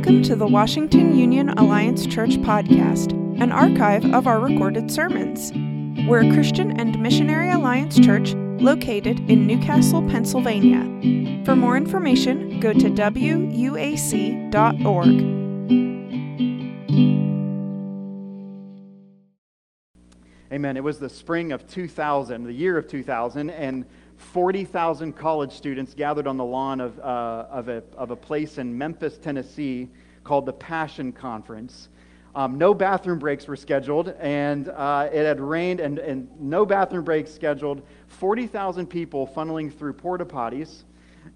Welcome to the Washington Union Alliance Church podcast, an archive of our recorded sermons. We're a Christian and Missionary Alliance church located in New Castle, Pennsylvania. For more information, go to wuac.org. Amen. It was the spring of 2000, the year of 2000, and 40,000 college students gathered on the lawn of, uh, of, a, of a place in Memphis, Tennessee called the Passion Conference. Um, no bathroom breaks were scheduled, and uh, it had rained, and, and no bathroom breaks scheduled. 40,000 people funneling through porta potties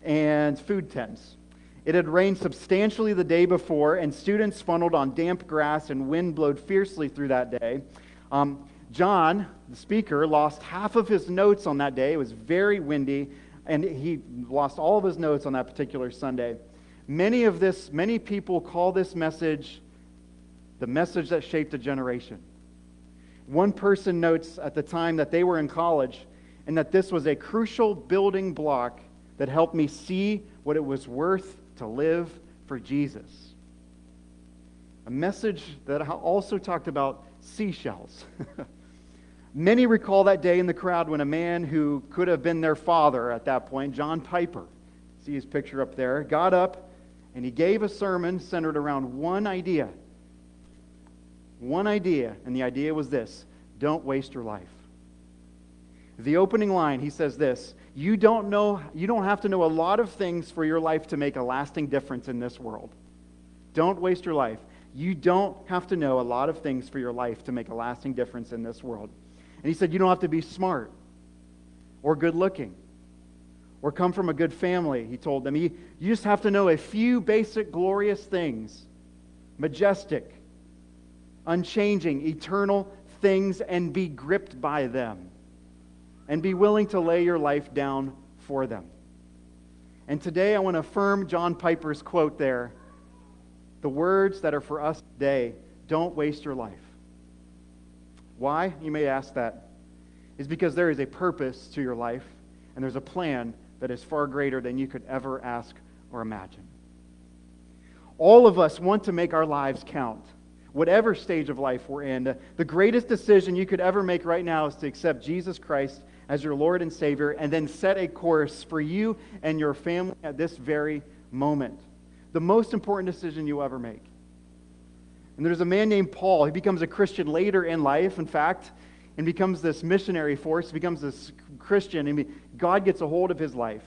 and food tents. It had rained substantially the day before, and students funneled on damp grass, and wind blowed fiercely through that day. Um, John, the speaker, lost half of his notes on that day. It was very windy, and he lost all of his notes on that particular Sunday. Many of this, many people call this message the message that shaped a generation. One person notes at the time that they were in college and that this was a crucial building block that helped me see what it was worth to live for Jesus. A message that also talked about seashells. Many recall that day in the crowd when a man who could have been their father at that point, John Piper, see his picture up there, got up and he gave a sermon centered around one idea. One idea, and the idea was this don't waste your life. The opening line, he says this you don't know you don't have to know a lot of things for your life to make a lasting difference in this world. Don't waste your life. You don't have to know a lot of things for your life to make a lasting difference in this world. And he said, You don't have to be smart or good looking or come from a good family, he told them. You, you just have to know a few basic, glorious things majestic, unchanging, eternal things, and be gripped by them. And be willing to lay your life down for them. And today I want to affirm John Piper's quote there the words that are for us today don't waste your life. Why, you may ask that, is because there is a purpose to your life, and there's a plan that is far greater than you could ever ask or imagine. All of us want to make our lives count, whatever stage of life we're in. The greatest decision you could ever make right now is to accept Jesus Christ as your Lord and Savior and then set a course for you and your family at this very moment. The most important decision you ever make. And there's a man named Paul. He becomes a Christian later in life, in fact, and becomes this missionary force, becomes this Christian, and God gets a hold of his life.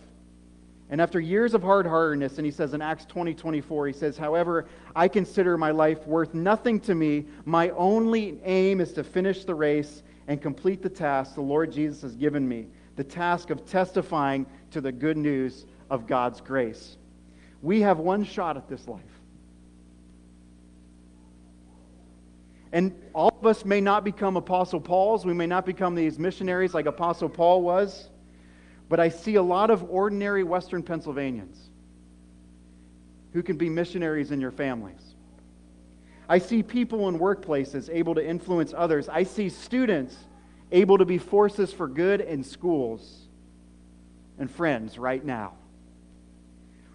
And after years of hard heartedness, and he says in Acts 20 24, he says, However, I consider my life worth nothing to me. My only aim is to finish the race and complete the task the Lord Jesus has given me the task of testifying to the good news of God's grace. We have one shot at this life. And all of us may not become Apostle Pauls. We may not become these missionaries like Apostle Paul was. But I see a lot of ordinary Western Pennsylvanians who can be missionaries in your families. I see people in workplaces able to influence others. I see students able to be forces for good in schools and friends right now.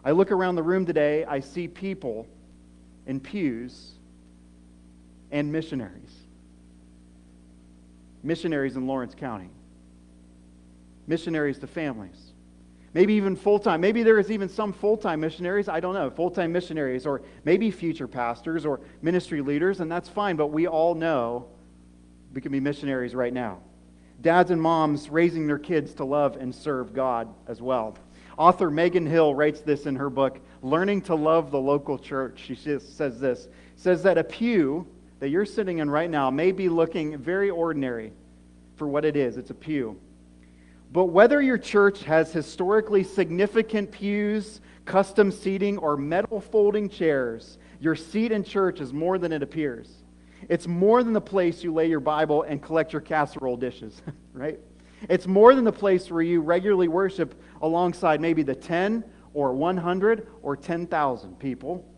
I look around the room today, I see people in pews and missionaries. Missionaries in Lawrence County. Missionaries to families. Maybe even full time. Maybe there is even some full time missionaries. I don't know. Full time missionaries, or maybe future pastors or ministry leaders, and that's fine, but we all know we can be missionaries right now. Dads and moms raising their kids to love and serve God as well. Author Megan Hill writes this in her book, Learning to Love the Local Church. She says this says that a pew that you're sitting in right now may be looking very ordinary for what it is. It's a pew. But whether your church has historically significant pews, custom seating, or metal folding chairs, your seat in church is more than it appears. It's more than the place you lay your Bible and collect your casserole dishes, right? It's more than the place where you regularly worship alongside maybe the 10 or 100 or 10,000 people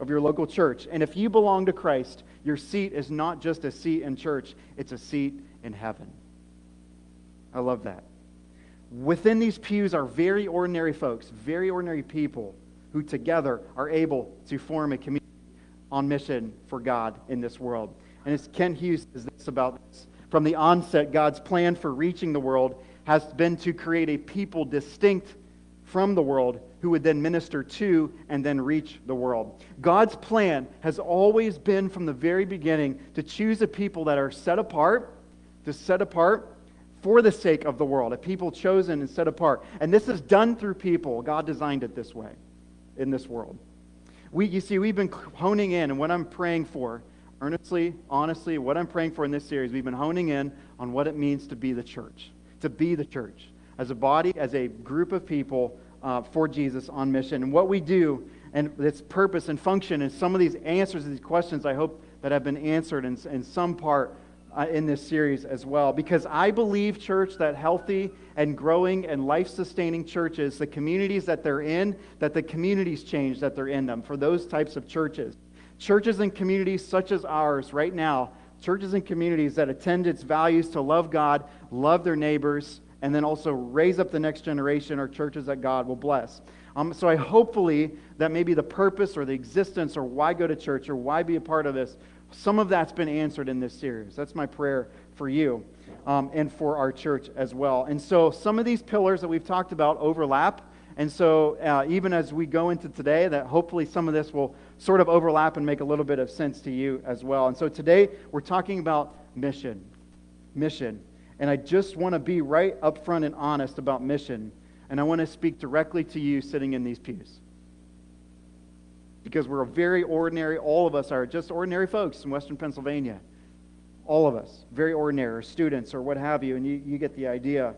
of your local church. And if you belong to Christ, your seat is not just a seat in church, it's a seat in heaven. I love that. Within these pews are very ordinary folks, very ordinary people who together are able to form a community on mission for God in this world. And as Ken Hughes says this about this, from the onset, God's plan for reaching the world has been to create a people distinct from the world who would then minister to and then reach the world. God's plan has always been from the very beginning to choose a people that are set apart, to set apart for the sake of the world, a people chosen and set apart. And this is done through people. God designed it this way in this world. We, you see, we've been honing in, and what I'm praying for, earnestly, honestly, what I'm praying for in this series, we've been honing in on what it means to be the church, to be the church as a body, as a group of people uh, for Jesus on mission. And what we do and its purpose and function, and some of these answers to these questions, I hope that have been answered in, in some part uh, in this series as well. Because I believe, church, that healthy and growing and life sustaining churches, the communities that they're in, that the communities change that they're in them for those types of churches. Churches and communities such as ours right now, churches and communities that attend its values to love God, love their neighbors, and then also raise up the next generation are churches that God will bless. Um, so I hopefully that maybe the purpose or the existence or why go to church or why be a part of this some of that's been answered in this series. That's my prayer for you um, and for our church as well. And so some of these pillars that we've talked about overlap. And so uh, even as we go into today, that hopefully some of this will sort of overlap and make a little bit of sense to you as well. And so today we're talking about mission. Mission. And I just want to be right up front and honest about mission. And I want to speak directly to you sitting in these pews because we're a very ordinary, all of us are just ordinary folks in Western Pennsylvania. All of us, very ordinary, or students, or what have you, and you, you get the idea.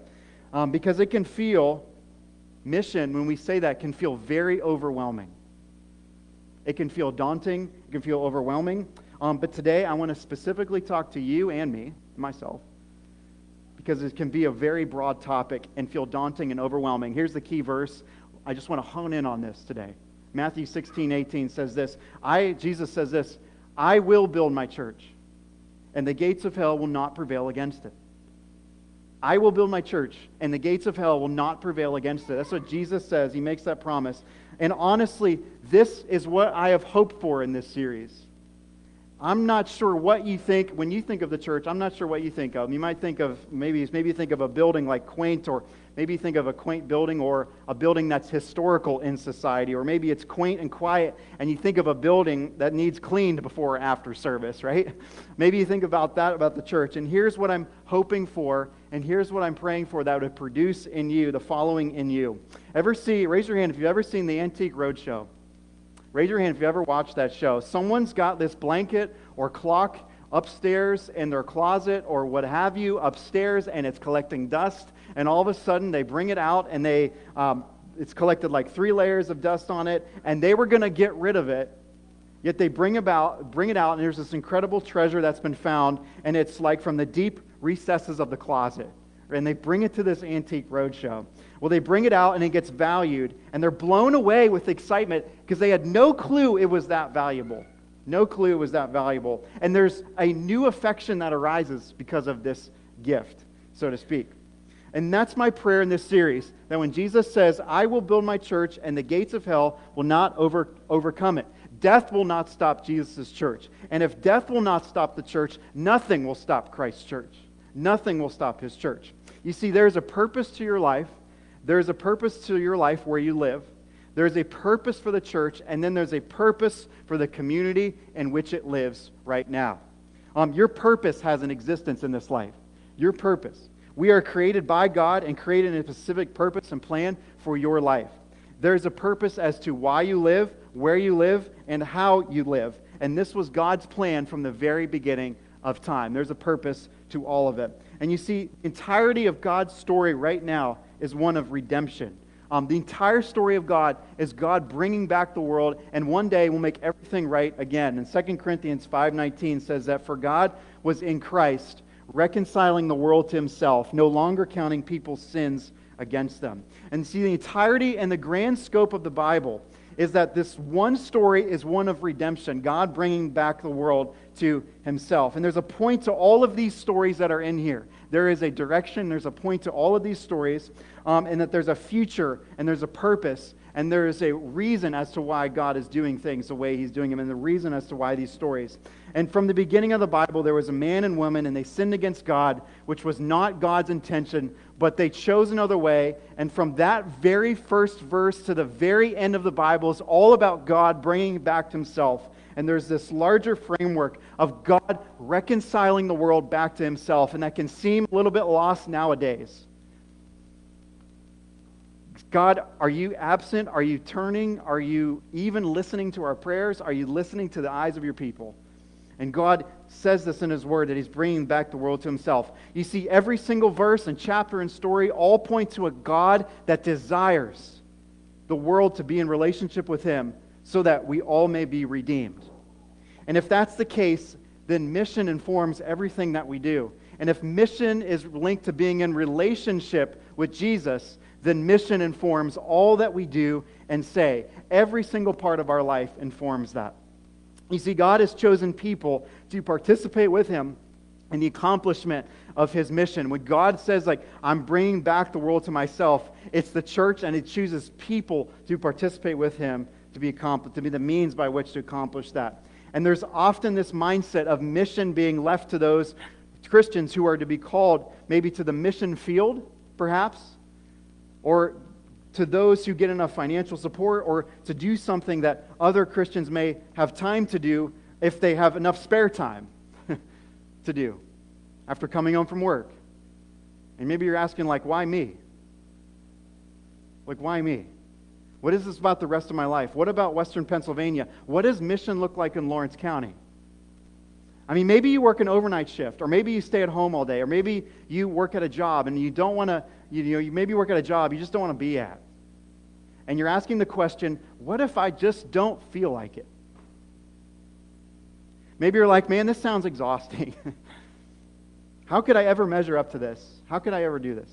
Um, because it can feel, mission, when we say that, can feel very overwhelming. It can feel daunting, it can feel overwhelming. Um, but today, I want to specifically talk to you and me, myself, because it can be a very broad topic and feel daunting and overwhelming. Here's the key verse. I just want to hone in on this today. Matthew 16, 18 says this I, Jesus says this, I will build my church, and the gates of hell will not prevail against it. I will build my church, and the gates of hell will not prevail against it. That's what Jesus says. He makes that promise. And honestly, this is what I have hoped for in this series. I'm not sure what you think when you think of the church. I'm not sure what you think of. You might think of maybe maybe you think of a building like quaint or Maybe think of a quaint building or a building that's historical in society, or maybe it's quaint and quiet, and you think of a building that needs cleaned before or after service, right? Maybe you think about that about the church. And here's what I'm hoping for, and here's what I'm praying for that would produce in you the following in you. Ever see, raise your hand if you've ever seen the Antique Roadshow. Raise your hand if you ever watched that show. Someone's got this blanket or clock upstairs in their closet or what have you upstairs and it's collecting dust and all of a sudden they bring it out and they um, it's collected like three layers of dust on it and they were going to get rid of it yet they bring about bring it out and there's this incredible treasure that's been found and it's like from the deep recesses of the closet and they bring it to this antique roadshow well they bring it out and it gets valued and they're blown away with excitement because they had no clue it was that valuable no clue it was that valuable. And there's a new affection that arises because of this gift, so to speak. And that's my prayer in this series that when Jesus says, I will build my church and the gates of hell will not over, overcome it, death will not stop Jesus' church. And if death will not stop the church, nothing will stop Christ's church. Nothing will stop his church. You see, there's a purpose to your life. There's a purpose to your life where you live. There's a purpose for the church, and then there's a purpose for the community in which it lives right now. Um, your purpose has an existence in this life. Your purpose. We are created by God and created in a specific purpose and plan for your life. There's a purpose as to why you live, where you live, and how you live. And this was God's plan from the very beginning of time. There's a purpose to all of it. And you see, entirety of God's story right now is one of redemption. Um, the entire story of God is God bringing back the world, and one day will make everything right again. And 2 Corinthians 5.19 says that for God was in Christ, reconciling the world to himself, no longer counting people's sins against them. And see, the entirety and the grand scope of the Bible is that this one story is one of redemption, God bringing back the world to himself. And there's a point to all of these stories that are in here. There is a direction, there's a point to all of these stories um, and that there's a future and there's a purpose. And there is a reason as to why God is doing things the way He's doing them, and the reason as to why these stories. And from the beginning of the Bible, there was a man and woman, and they sinned against God, which was not God's intention, but they chose another way. And from that very first verse to the very end of the Bible is all about God bringing back to Himself. And there's this larger framework of God reconciling the world back to Himself, and that can seem a little bit lost nowadays. God, are you absent? Are you turning? Are you even listening to our prayers? Are you listening to the eyes of your people? And God says this in His Word that He's bringing back the world to Himself. You see, every single verse and chapter and story all point to a God that desires the world to be in relationship with Him so that we all may be redeemed. And if that's the case, then mission informs everything that we do. And if mission is linked to being in relationship with Jesus, then mission informs all that we do and say. Every single part of our life informs that. You see, God has chosen people to participate with Him in the accomplishment of His mission. When God says, like, I'm bringing back the world to myself, it's the church and it chooses people to participate with Him to be, accomplished, to be the means by which to accomplish that. And there's often this mindset of mission being left to those Christians who are to be called maybe to the mission field, perhaps, or to those who get enough financial support or to do something that other Christians may have time to do if they have enough spare time to do after coming home from work. And maybe you're asking, like, why me? Like, why me? What is this about the rest of my life? What about Western Pennsylvania? What does mission look like in Lawrence County? I mean, maybe you work an overnight shift, or maybe you stay at home all day, or maybe you work at a job and you don't want to, you know, you maybe work at a job you just don't want to be at and you're asking the question, what if I just don't feel like it? Maybe you're like, man, this sounds exhausting. How could I ever measure up to this? How could I ever do this?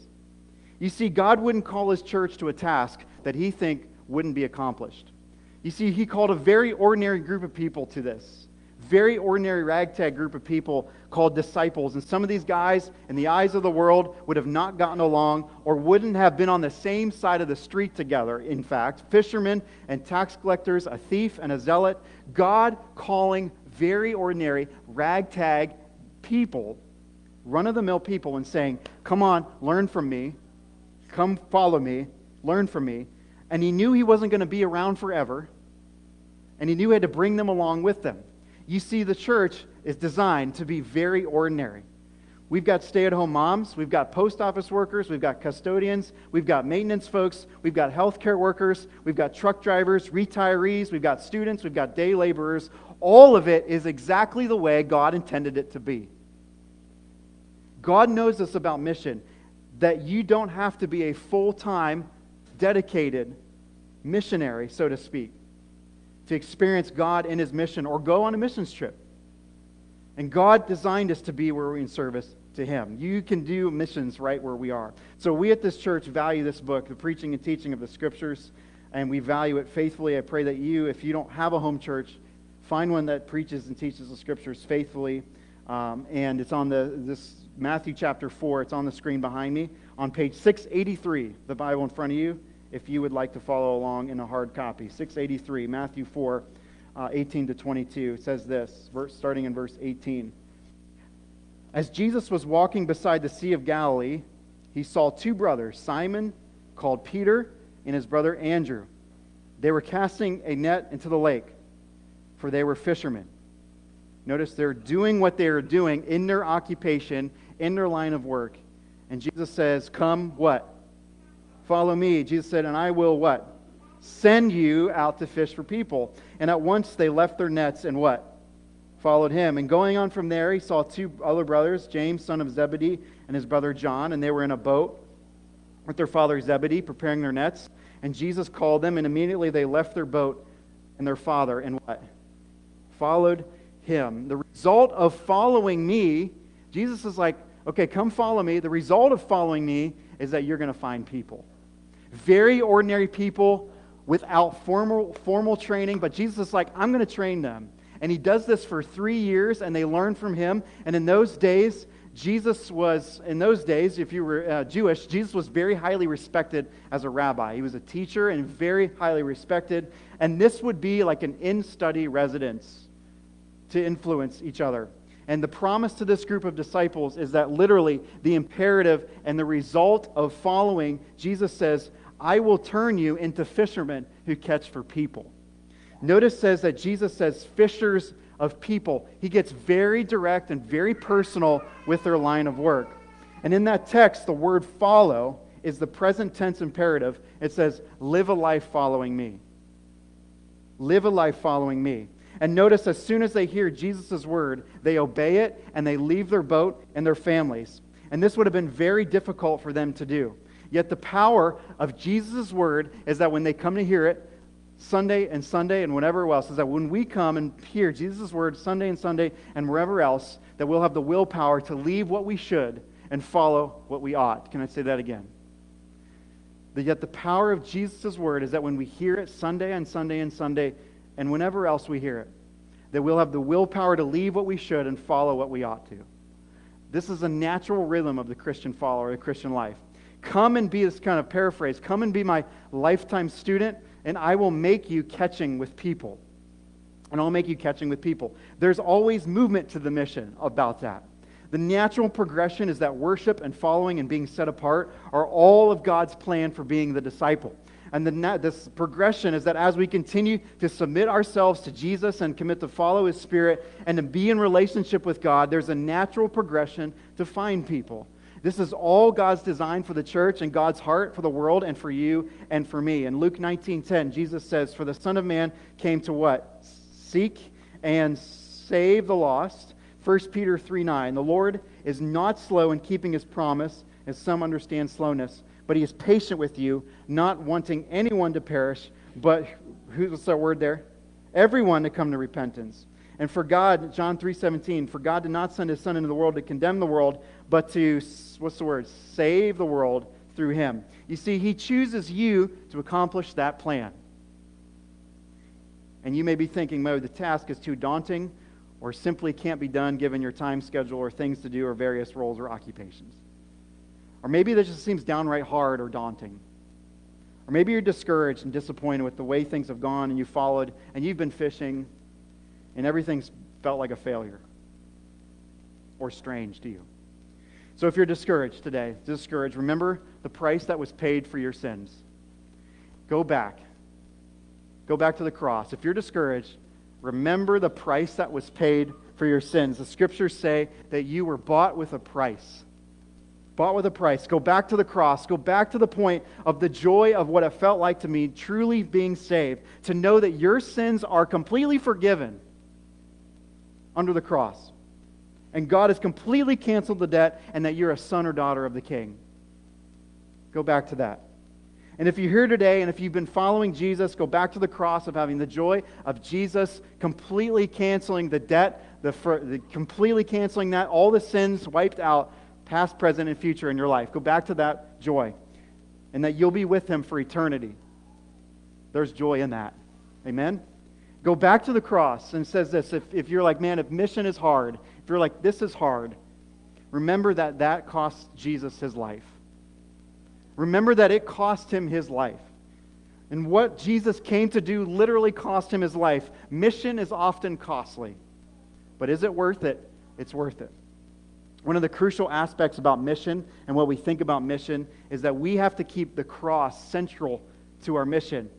You see, God wouldn't call his church to a task that he think wouldn't be accomplished. You see, he called a very ordinary group of people to this very ordinary ragtag group of people called disciples. And some of these guys, in the eyes of the world, would have not gotten along or wouldn't have been on the same side of the street together, in fact. Fishermen and tax collectors, a thief and a zealot. God calling very ordinary ragtag people, run of the mill people, and saying, Come on, learn from me. Come follow me. Learn from me. And he knew he wasn't going to be around forever. And he knew he had to bring them along with them. You see, the church is designed to be very ordinary. We've got stay at home moms, we've got post office workers, we've got custodians, we've got maintenance folks, we've got healthcare workers, we've got truck drivers, retirees, we've got students, we've got day laborers. All of it is exactly the way God intended it to be. God knows us about mission that you don't have to be a full time, dedicated missionary, so to speak to experience God in his mission or go on a missions trip. And God designed us to be where we're in service to him. You can do missions right where we are. So we at this church value this book, the preaching and teaching of the scriptures, and we value it faithfully. I pray that you, if you don't have a home church, find one that preaches and teaches the scriptures faithfully. Um, and it's on the this Matthew chapter 4. It's on the screen behind me on page 683, the Bible in front of you if you would like to follow along in a hard copy. 683, Matthew 4, uh, 18 to 22. It says this, verse, starting in verse 18. As Jesus was walking beside the Sea of Galilee, he saw two brothers, Simon, called Peter, and his brother Andrew. They were casting a net into the lake, for they were fishermen. Notice they're doing what they are doing in their occupation, in their line of work. And Jesus says, Come, what? Follow me. Jesus said, and I will what? Send you out to fish for people. And at once they left their nets and what? Followed him. And going on from there, he saw two other brothers, James, son of Zebedee, and his brother John, and they were in a boat with their father Zebedee, preparing their nets. And Jesus called them, and immediately they left their boat and their father and what? Followed him. The result of following me, Jesus is like, okay, come follow me. The result of following me is that you're going to find people. Very ordinary people without formal, formal training, but Jesus is like, I'm going to train them. And he does this for three years, and they learn from him. And in those days, Jesus was, in those days, if you were uh, Jewish, Jesus was very highly respected as a rabbi. He was a teacher and very highly respected. And this would be like an in study residence to influence each other. And the promise to this group of disciples is that literally the imperative and the result of following, Jesus says, I will turn you into fishermen who catch for people. Notice says that Jesus says fishers of people. He gets very direct and very personal with their line of work. And in that text, the word follow is the present tense imperative. It says, live a life following me. Live a life following me. And notice as soon as they hear Jesus' word, they obey it and they leave their boat and their families. And this would have been very difficult for them to do. Yet the power of Jesus' word is that when they come to hear it, Sunday and Sunday and whenever else, is that when we come and hear Jesus' word Sunday and Sunday and wherever else, that we'll have the willpower to leave what we should and follow what we ought. Can I say that again? That yet the power of Jesus' word is that when we hear it Sunday and Sunday and Sunday and whenever else we hear it, that we'll have the willpower to leave what we should and follow what we ought to. This is a natural rhythm of the Christian follower, the Christian life. Come and be this kind of paraphrase. Come and be my lifetime student, and I will make you catching with people. And I'll make you catching with people. There's always movement to the mission about that. The natural progression is that worship and following and being set apart are all of God's plan for being the disciple. And the, this progression is that as we continue to submit ourselves to Jesus and commit to follow His Spirit and to be in relationship with God, there's a natural progression to find people. This is all God's design for the church and God's heart for the world and for you and for me. In Luke 19:10, Jesus says, "For the Son of Man came to what? Seek and save the lost." 1 Peter 3:9, "The Lord is not slow in keeping his promise, as some understand slowness, but he is patient with you, not wanting anyone to perish, but who's that word there? Everyone to come to repentance." And for God, John 3:17, for God did not send his son into the world to condemn the world, but to what's the word? Save the world through him. You see, he chooses you to accomplish that plan. And you may be thinking, Mo, the task is too daunting or simply can't be done given your time schedule or things to do or various roles or occupations. Or maybe this just seems downright hard or daunting. Or maybe you're discouraged and disappointed with the way things have gone and you followed and you've been fishing and everything's felt like a failure or strange to you. So if you're discouraged today, discouraged, remember the price that was paid for your sins. Go back. Go back to the cross. If you're discouraged, remember the price that was paid for your sins. The scriptures say that you were bought with a price. Bought with a price. Go back to the cross. Go back to the point of the joy of what it felt like to me truly being saved. To know that your sins are completely forgiven under the cross. And God has completely canceled the debt, and that you're a son or daughter of the king. Go back to that. And if you're here today and if you've been following Jesus, go back to the cross of having the joy of Jesus completely canceling the debt, the, the, completely canceling that, all the sins wiped out, past, present, and future in your life. Go back to that joy. And that you'll be with him for eternity. There's joy in that. Amen? Go back to the cross and says this if, if you're like, man, if mission is hard, if you're like, this is hard, remember that that cost Jesus his life. Remember that it cost him his life. And what Jesus came to do literally cost him his life. Mission is often costly. But is it worth it? It's worth it. One of the crucial aspects about mission and what we think about mission is that we have to keep the cross central to our mission.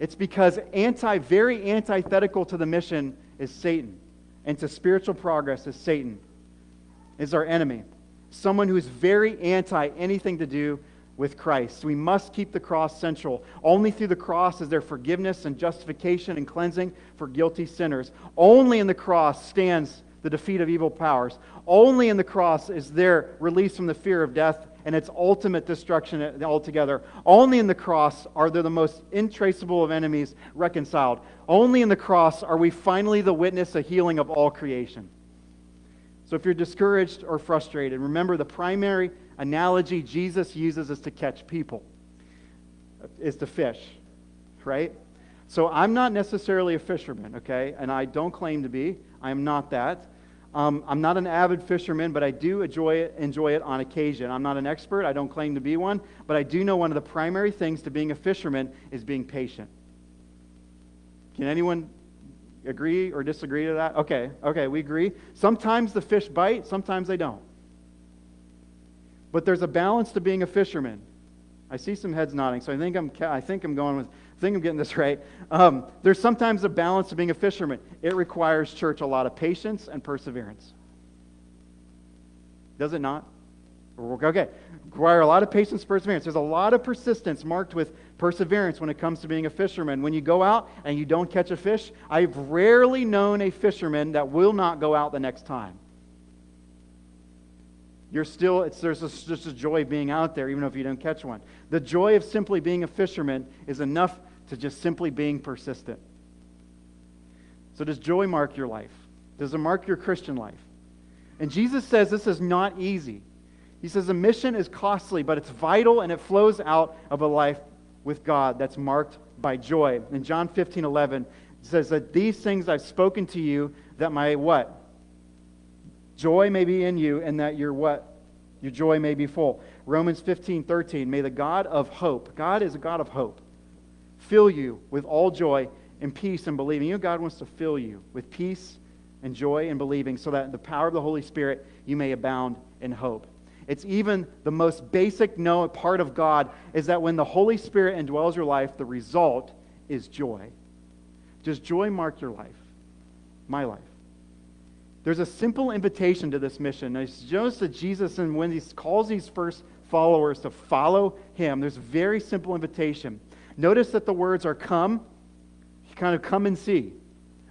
It's because anti, very antithetical to the mission is Satan, and to spiritual progress is Satan, is our enemy. Someone who is very anti anything to do with Christ. We must keep the cross central. Only through the cross is there forgiveness and justification and cleansing for guilty sinners. Only in the cross stands the defeat of evil powers. Only in the cross is there release from the fear of death and its ultimate destruction altogether. Only in the cross are there the most intraceable of enemies reconciled. Only in the cross are we finally the witness of healing of all creation. So if you're discouraged or frustrated, remember the primary analogy Jesus uses is to catch people, is to fish, right? So I'm not necessarily a fisherman, okay? And I don't claim to be. I am not that. Um, I'm not an avid fisherman, but I do enjoy it, enjoy it on occasion. I'm not an expert. I don't claim to be one, but I do know one of the primary things to being a fisherman is being patient. Can anyone agree or disagree to that? Okay, okay, we agree. Sometimes the fish bite, sometimes they don't. But there's a balance to being a fisherman. I see some heads nodding, so I think I'm, I think I'm going with, I think I'm getting this right. Um, there's sometimes a balance to being a fisherman. It requires, church, a lot of patience and perseverance. Does it not? Okay. Require a lot of patience perseverance. There's a lot of persistence marked with perseverance when it comes to being a fisherman. When you go out and you don't catch a fish, I've rarely known a fisherman that will not go out the next time you're still, it's, there's a, just a joy of being out there, even if you don't catch one. The joy of simply being a fisherman is enough to just simply being persistent. So, does joy mark your life? Does it mark your Christian life? And Jesus says this is not easy. He says the mission is costly, but it's vital and it flows out of a life with God that's marked by joy. In John 15 11, it says that these things I've spoken to you that my what? Joy may be in you, and that your what? Your joy may be full. Romans 15, 13. May the God of hope, God is a God of hope, fill you with all joy and peace and believing. You know, God wants to fill you with peace and joy and believing so that in the power of the Holy Spirit you may abound in hope. It's even the most basic know part of God is that when the Holy Spirit indwells your life, the result is joy. Does joy mark your life? My life. There's a simple invitation to this mission. It's just that Jesus, and when he calls these first followers to follow him, there's a very simple invitation. Notice that the words are come, kind of come and see.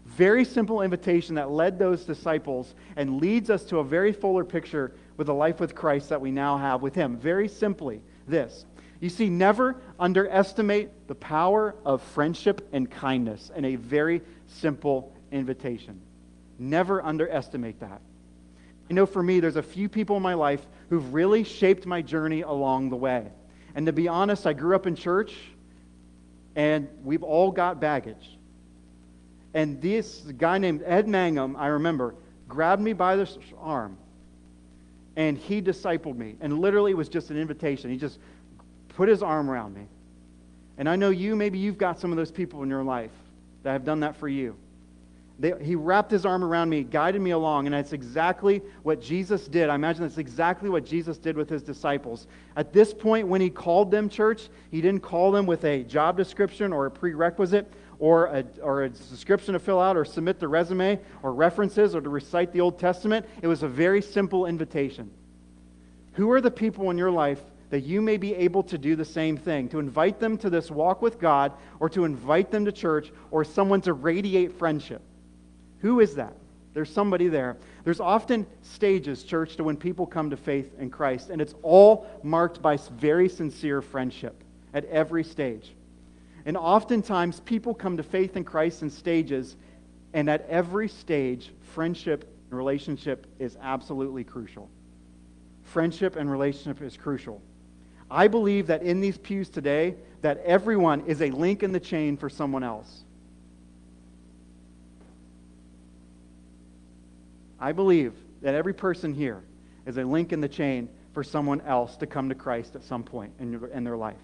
Very simple invitation that led those disciples and leads us to a very fuller picture with the life with Christ that we now have with him. Very simply, this. You see, never underestimate the power of friendship and kindness in a very simple invitation. Never underestimate that. I know for me, there's a few people in my life who've really shaped my journey along the way. And to be honest, I grew up in church, and we've all got baggage. And this guy named Ed Mangum, I remember, grabbed me by the arm, and he discipled me. And literally, it was just an invitation. He just put his arm around me. And I know you, maybe you've got some of those people in your life that have done that for you. They, he wrapped his arm around me, guided me along, and that's exactly what Jesus did. I imagine that's exactly what Jesus did with his disciples. At this point, when he called them church, he didn't call them with a job description or a prerequisite or a, or a description to fill out or submit the resume or references or to recite the Old Testament. It was a very simple invitation. Who are the people in your life that you may be able to do the same thing, to invite them to this walk with God, or to invite them to church, or someone to radiate friendship? Who is that? There's somebody there. There's often stages, church, to when people come to faith in Christ, and it's all marked by very sincere friendship at every stage. And oftentimes, people come to faith in Christ in stages, and at every stage, friendship and relationship is absolutely crucial. Friendship and relationship is crucial. I believe that in these pews today, that everyone is a link in the chain for someone else. I believe that every person here is a link in the chain for someone else to come to Christ at some point in, in their life.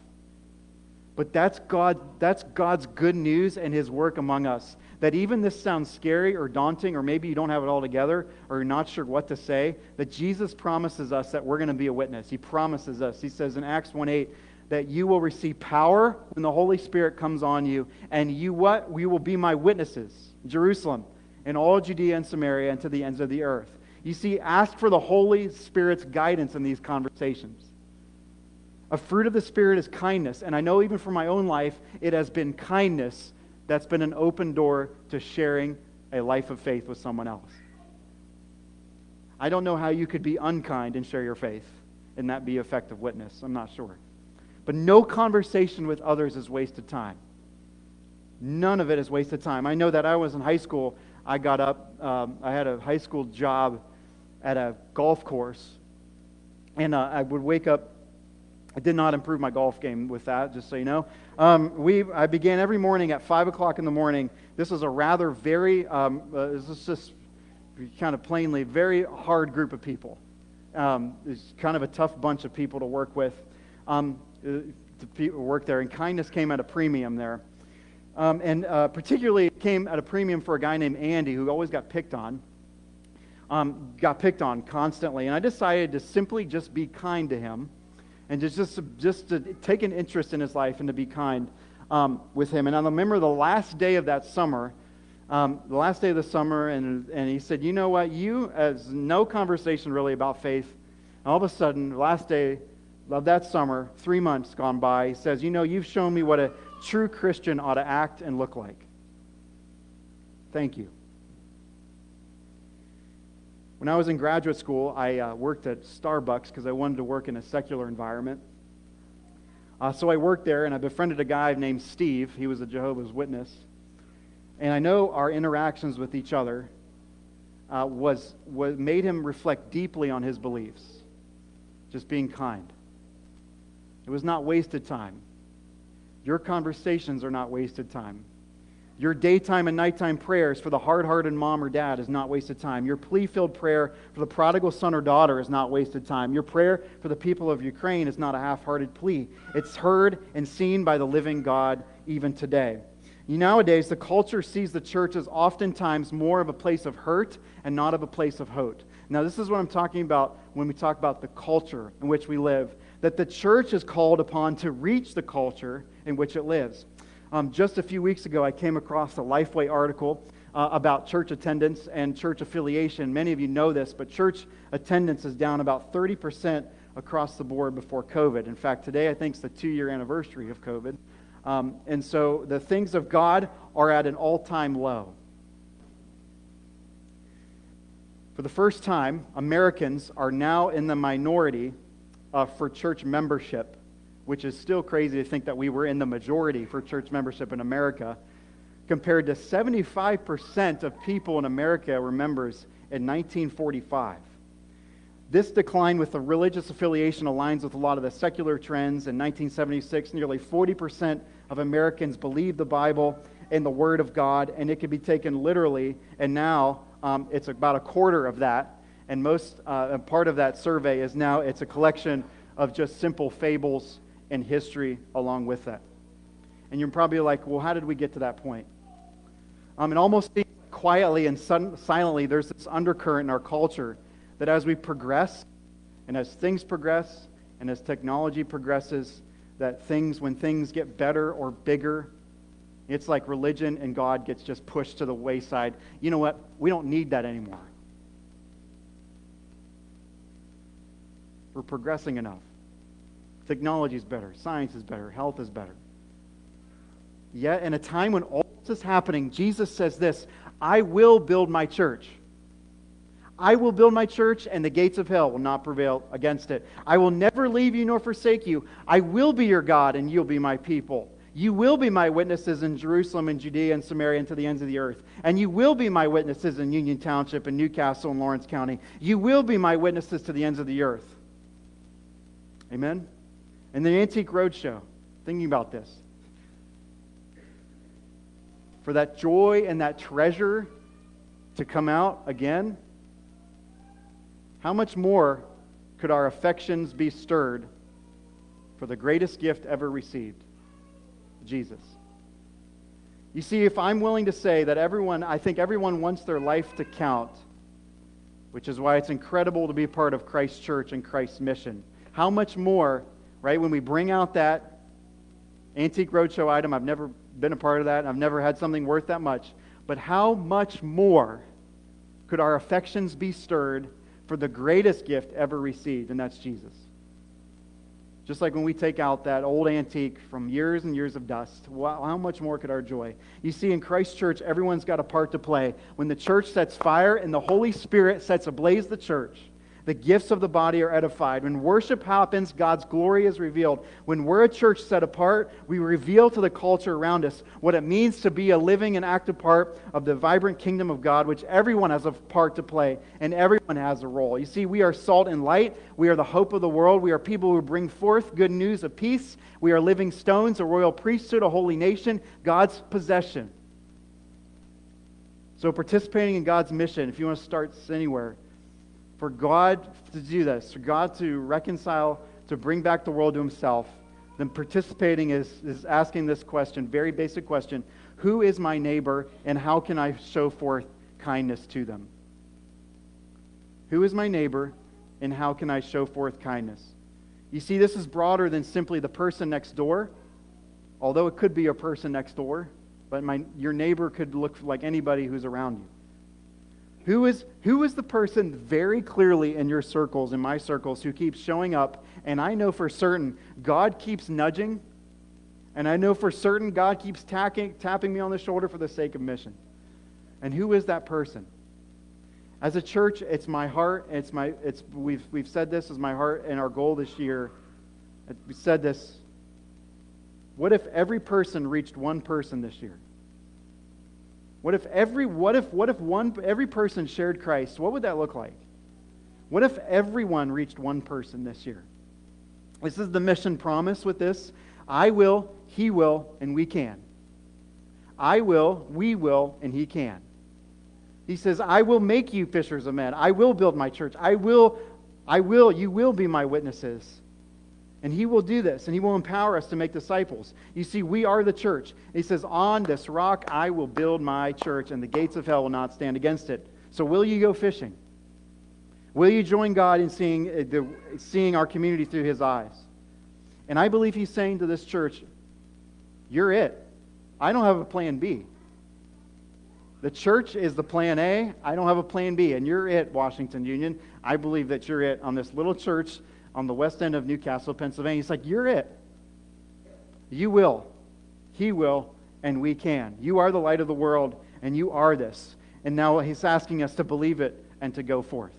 But that's, God, that's God's good news and His work among us. That even this sounds scary or daunting, or maybe you don't have it all together, or you're not sure what to say, that Jesus promises us that we're going to be a witness. He promises us. He says in Acts 1 8, that you will receive power when the Holy Spirit comes on you, and you what? We will be my witnesses. Jerusalem, in all Judea and Samaria and to the ends of the earth. You see, ask for the Holy Spirit's guidance in these conversations. A fruit of the Spirit is kindness. And I know even for my own life, it has been kindness that's been an open door to sharing a life of faith with someone else. I don't know how you could be unkind and share your faith and that be effective witness. I'm not sure. But no conversation with others is wasted time. None of it is wasted time. I know that I was in high school I got up. Um, I had a high school job at a golf course, and uh, I would wake up. I did not improve my golf game with that, just so you know. Um, we, I began every morning at 5 o'clock in the morning. This was a rather very, um, uh, this is just kind of plainly, very hard group of people. Um, it's kind of a tough bunch of people to work with. Um, uh, the work there, and kindness came at a premium there. Um, and uh, particularly came at a premium for a guy named Andy who always got picked on. Um, got picked on constantly. And I decided to simply just be kind to him and just, just, just to take an interest in his life and to be kind um, with him. And I remember the last day of that summer, um, the last day of the summer, and, and he said, You know what? You, as no conversation really about faith, and all of a sudden, last day of that summer, three months gone by, he says, You know, you've shown me what a true Christian ought to act and look like. Thank you. When I was in graduate school, I uh, worked at Starbucks because I wanted to work in a secular environment. Uh, so I worked there, and I befriended a guy named Steve. He was a Jehovah's Witness. And I know our interactions with each other uh, was, was made him reflect deeply on his beliefs, just being kind. It was not wasted time. Your conversations are not wasted time. Your daytime and nighttime prayers for the hard hearted mom or dad is not wasted time. Your plea filled prayer for the prodigal son or daughter is not wasted time. Your prayer for the people of Ukraine is not a half hearted plea. It's heard and seen by the living God even today. Nowadays, the culture sees the church as oftentimes more of a place of hurt and not of a place of hope. Now, this is what I'm talking about when we talk about the culture in which we live, that the church is called upon to reach the culture in which it lives. Um, just a few weeks ago, I came across a Lifeway article uh, about church attendance and church affiliation. Many of you know this, but church attendance is down about 30% across the board before COVID. In fact, today I think is the two year anniversary of COVID. Um, and so the things of God are at an all time low. For the first time, Americans are now in the minority uh, for church membership which is still crazy to think that we were in the majority for church membership in America, compared to 75% of people in America were members in 1945. This decline with the religious affiliation aligns with a lot of the secular trends. In 1976, nearly 40% of Americans believed the Bible and the Word of God, and it could be taken literally. And now um, it's about a quarter of that. And most uh, part of that survey is now it's a collection of just simple fables and history along with that. And you're probably like, well, how did we get to that point? Um, and almost quietly and silently, there's this undercurrent in our culture that as we progress, and as things progress, and as technology progresses, that things, when things get better or bigger, it's like religion and God gets just pushed to the wayside. You know what? We don't need that anymore. We're progressing enough. Technology is better, science is better, health is better. Yet, in a time when all this is happening, Jesus says this I will build my church. I will build my church, and the gates of hell will not prevail against it. I will never leave you nor forsake you. I will be your God, and you'll be my people. You will be my witnesses in Jerusalem and Judea and Samaria and to the ends of the earth. And you will be my witnesses in Union Township and New Castle and Lawrence County. You will be my witnesses to the ends of the earth. Amen? And the Antique Roadshow, thinking about this. For that joy and that treasure to come out again, how much more could our affections be stirred for the greatest gift ever received? Jesus. You see, if I'm willing to say that everyone, I think everyone wants their life to count, which is why it's incredible to be part of Christ's church and Christ's mission. How much more right? When we bring out that antique roadshow item, I've never been a part of that, I've never had something worth that much. But how much more could our affections be stirred for the greatest gift ever received, and that's Jesus? Just like when we take out that old antique from years and years of dust, wow, how much more could our joy? You see, in Christ Church, everyone's got a part to play. When the church sets fire and the Holy Spirit sets ablaze the church, the gifts of the body are edified. When worship happens, God's glory is revealed. When we're a church set apart, we reveal to the culture around us what it means to be a living and active part of the vibrant kingdom of God, which everyone has a part to play and everyone has a role. You see, we are salt and light. We are the hope of the world. We are people who bring forth good news of peace. We are living stones, a royal priesthood, a holy nation, God's possession. So, participating in God's mission, if you want to start anywhere, for God to do this, for God to reconcile, to bring back the world to Himself, then participating is, is asking this question, very basic question Who is my neighbor, and how can I show forth kindness to them? Who is my neighbor, and how can I show forth kindness? You see, this is broader than simply the person next door, although it could be a person next door, but my, your neighbor could look like anybody who's around you. Who is, who is the person very clearly in your circles, in my circles, who keeps showing up? And I know for certain God keeps nudging, and I know for certain God keeps tacking, tapping me on the shoulder for the sake of mission. And who is that person? As a church, it's my heart. It's my, it's, we've, we've said this as my heart and our goal this year. We said this. What if every person reached one person this year? What if every, what if, what if one, every person shared Christ? What would that look like? What if everyone reached one person this year? This is the mission promise with this. I will, he will, and we can. I will, we will, and he can. He says, I will make you fishers of men. I will build my church. I will, I will, you will be my witnesses. And he will do this, and he will empower us to make disciples. You see, we are the church. He says, On this rock I will build my church, and the gates of hell will not stand against it. So, will you go fishing? Will you join God in seeing, uh, the, seeing our community through his eyes? And I believe he's saying to this church, You're it. I don't have a plan B. The church is the plan A. I don't have a plan B. And you're it, Washington Union. I believe that you're it on this little church on the west end of New Castle, Pennsylvania. He's like, You're it. You will. He will. And we can. You are the light of the world, and you are this. And now he's asking us to believe it and to go forth.